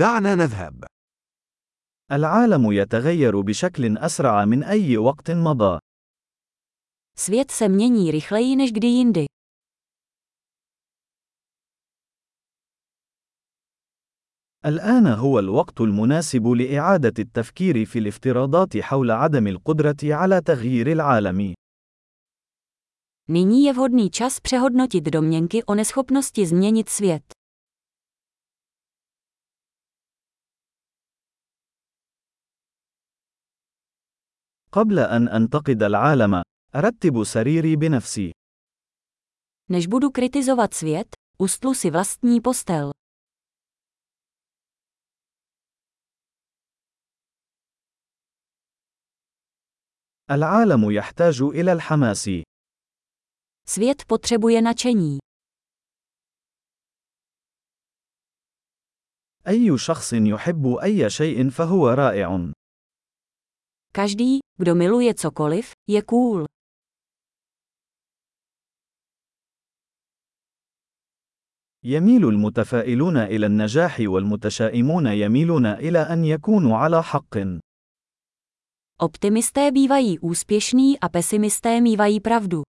دعنا نذهب. العالم يتغير بشكل أسرع من أي وقت مضى. Svět se mění rychleji než kdy jindy. الآن هو الوقت المناسب لإعادة التفكير في الافتراضات حول عدم القدرة على تغيير العالم. Nyní je vhodný čas přehodnotit domněnky o neschopnosti změnit svět. قبل أن أنتقد العالم، أرتب سريري بنفسي. Než budu kritizovat svět, ustlu si vlastní postel. العالم يحتاج إلى الحماس. Svět potřebuje nadšení. أي شخص يحب أي شيء فهو رائع. Každý, kdo miluje cokoliv, je cool. يميل المتفائلون إلى النجاح والمتشائمون يميلون إلى أن يكونوا على حق. Optimisté bývají úspěšní a pesimisté mívají pravdu.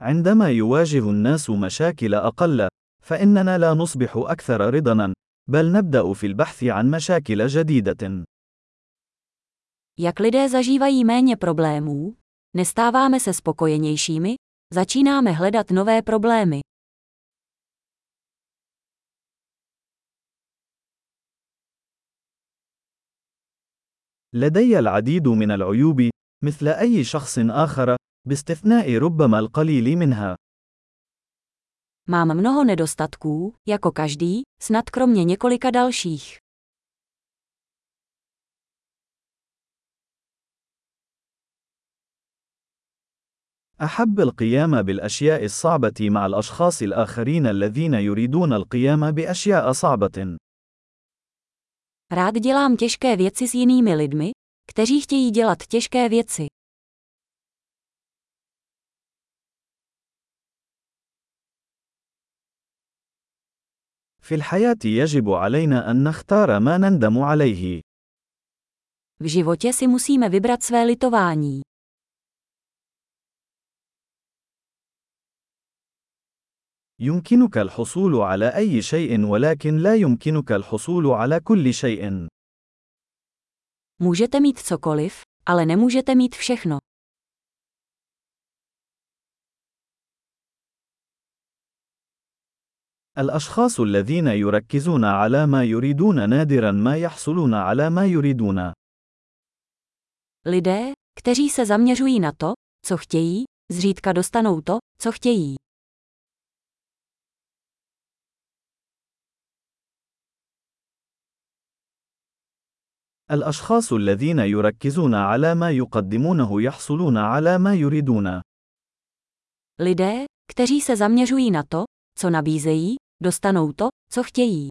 عندما يواجه الناس مشاكل أقل، فإننا لا نصبح أكثر رضاً، بل نبدأ في البحث عن مشاكل جديدة. Jak lidé zažívají méně problémů, nestáváme se spokojenějšími, začínáme hledat nové problémy. لدي العديد من العيوب، مثل أي شخص آخر، باستثناء ربما القليل منها. Mám mnoho nedostatků, jako každý, snad kromě několika dalších. أحب القيام بالأشياء الصعبة مع الأشخاص الآخرين الذين يريدون القيام بأشياء صعبة. Rád dělám těžké věci s jinými lidmi, kteří chtějí dělat těžké věci. في الحياة يجب علينا أن نختار ما نندم عليه. V životě si musíme vybrat své litování. يمكنك الحصول على أي شيء ولكن لا يمكنك الحصول على كل شيء. Můžete mít cokoliv, ale nemůžete mít všechno. الأشخاص الذين يركزون على ما يريدون نادرا ما يحصلون على ما يريدون. Lidé, kteří se zaměřují na to, co chtějí, zřídka dostanou to, co chtějí. الأشخاص الذين يركزون على ما يقدمونه يحصلون على ما يريدون. Lidé, kteří se zaměřují na to, co nabízejí, dostanou to, co chtějí.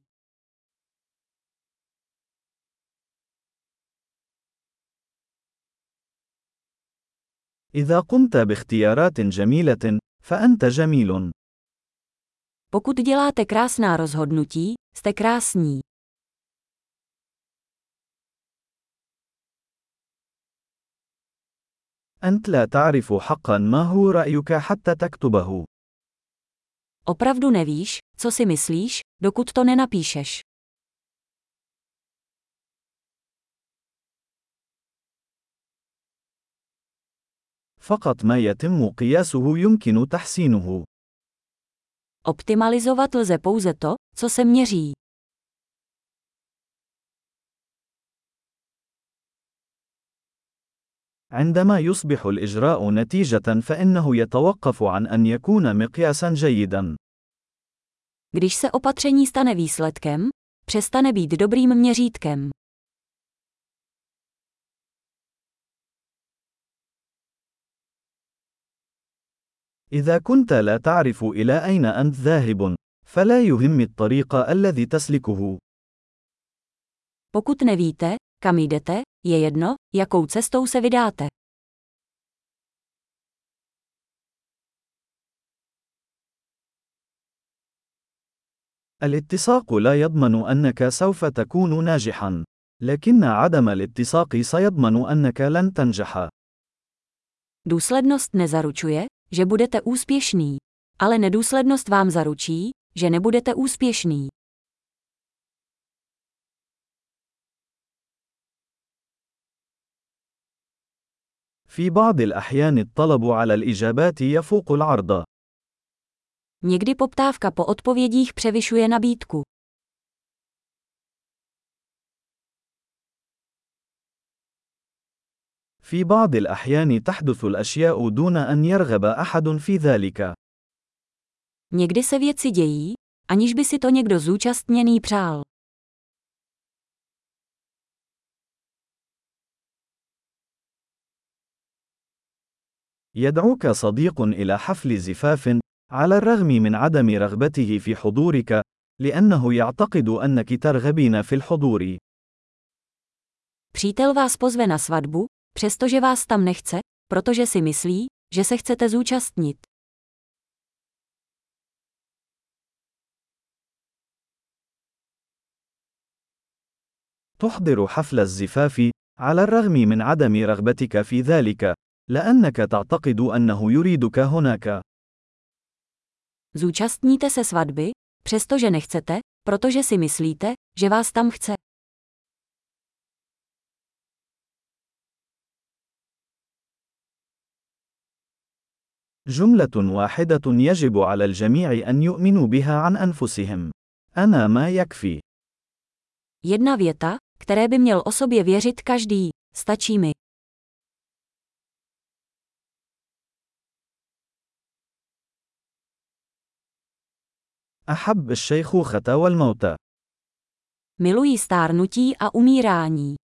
إذا قمت باختيارات جميلة، فأنت جميل. Pokud děláte krásná rozhodnutí, jste krásní. أنت لا تعرف حقا ما هو رأيك حتى تكتبه. Opravdu nevíš, co si myslíš, dokud to nenapíšeš. فقط ما يتم قياسه يمكن تحسينه. Optimalizovat lze pouze to, co se měří. عندما يصبح الإجراء نتيجة فإنه يتوقف عن أن يكون مقياسا جيدا. Když se opatření stane výsledkem, přestane být dobrým měřítkem. إذا كنت لا تعرف إلى أين أنت ذاهب، فلا يهم الطريق الذي تسلكه. Pokud nevíte, kam jdete, je jedno, jakou cestou se vydáte. الاتساق لا يضمن أنك سوف تكون ناجحا، لكن عدم الاتساق سيضمن أنك لن تنجح. Důslednost nezaručuje, že budete úspěšný, ale nedůslednost vám zaručí, že nebudete úspěšný. في بعض الأحيان الطلب على الإجابات يفوق العرض. Někdy poptávka po odpovědích převyšuje nabídku. في بعض الأحيان تحدث الأشياء دون أن يرغب أحد في ذلك. Někdy se věci dějí, aniž by si to někdo zúčastněný přál. يدعوك صديق إلى حفل زفاف، على الرغم من عدم رغبته في حضورك، لأنه يعتقد أنك ترغبين في الحضور. Přítel vás pozve na svatbu, přestože vás tam nechce, protože si myslí, že se chcete zúčastnit. تحضر حفل الزفاف، على الرغم من عدم رغبتك في ذلك، لأنك تعتقد أنه يريدك هناك. Zúčastníte se svatby, přestože nechcete, protože si myslíte, že vás tam chce. جملة واحدة يجب على الجميع أن يؤمنوا بها عن أنفسهم. أنا ما يكفي. Jedna věta, které by měl o sobě věřit každý. Stačí mi. أحب الشيخوخة والموت. Milují stárnutí a umírání.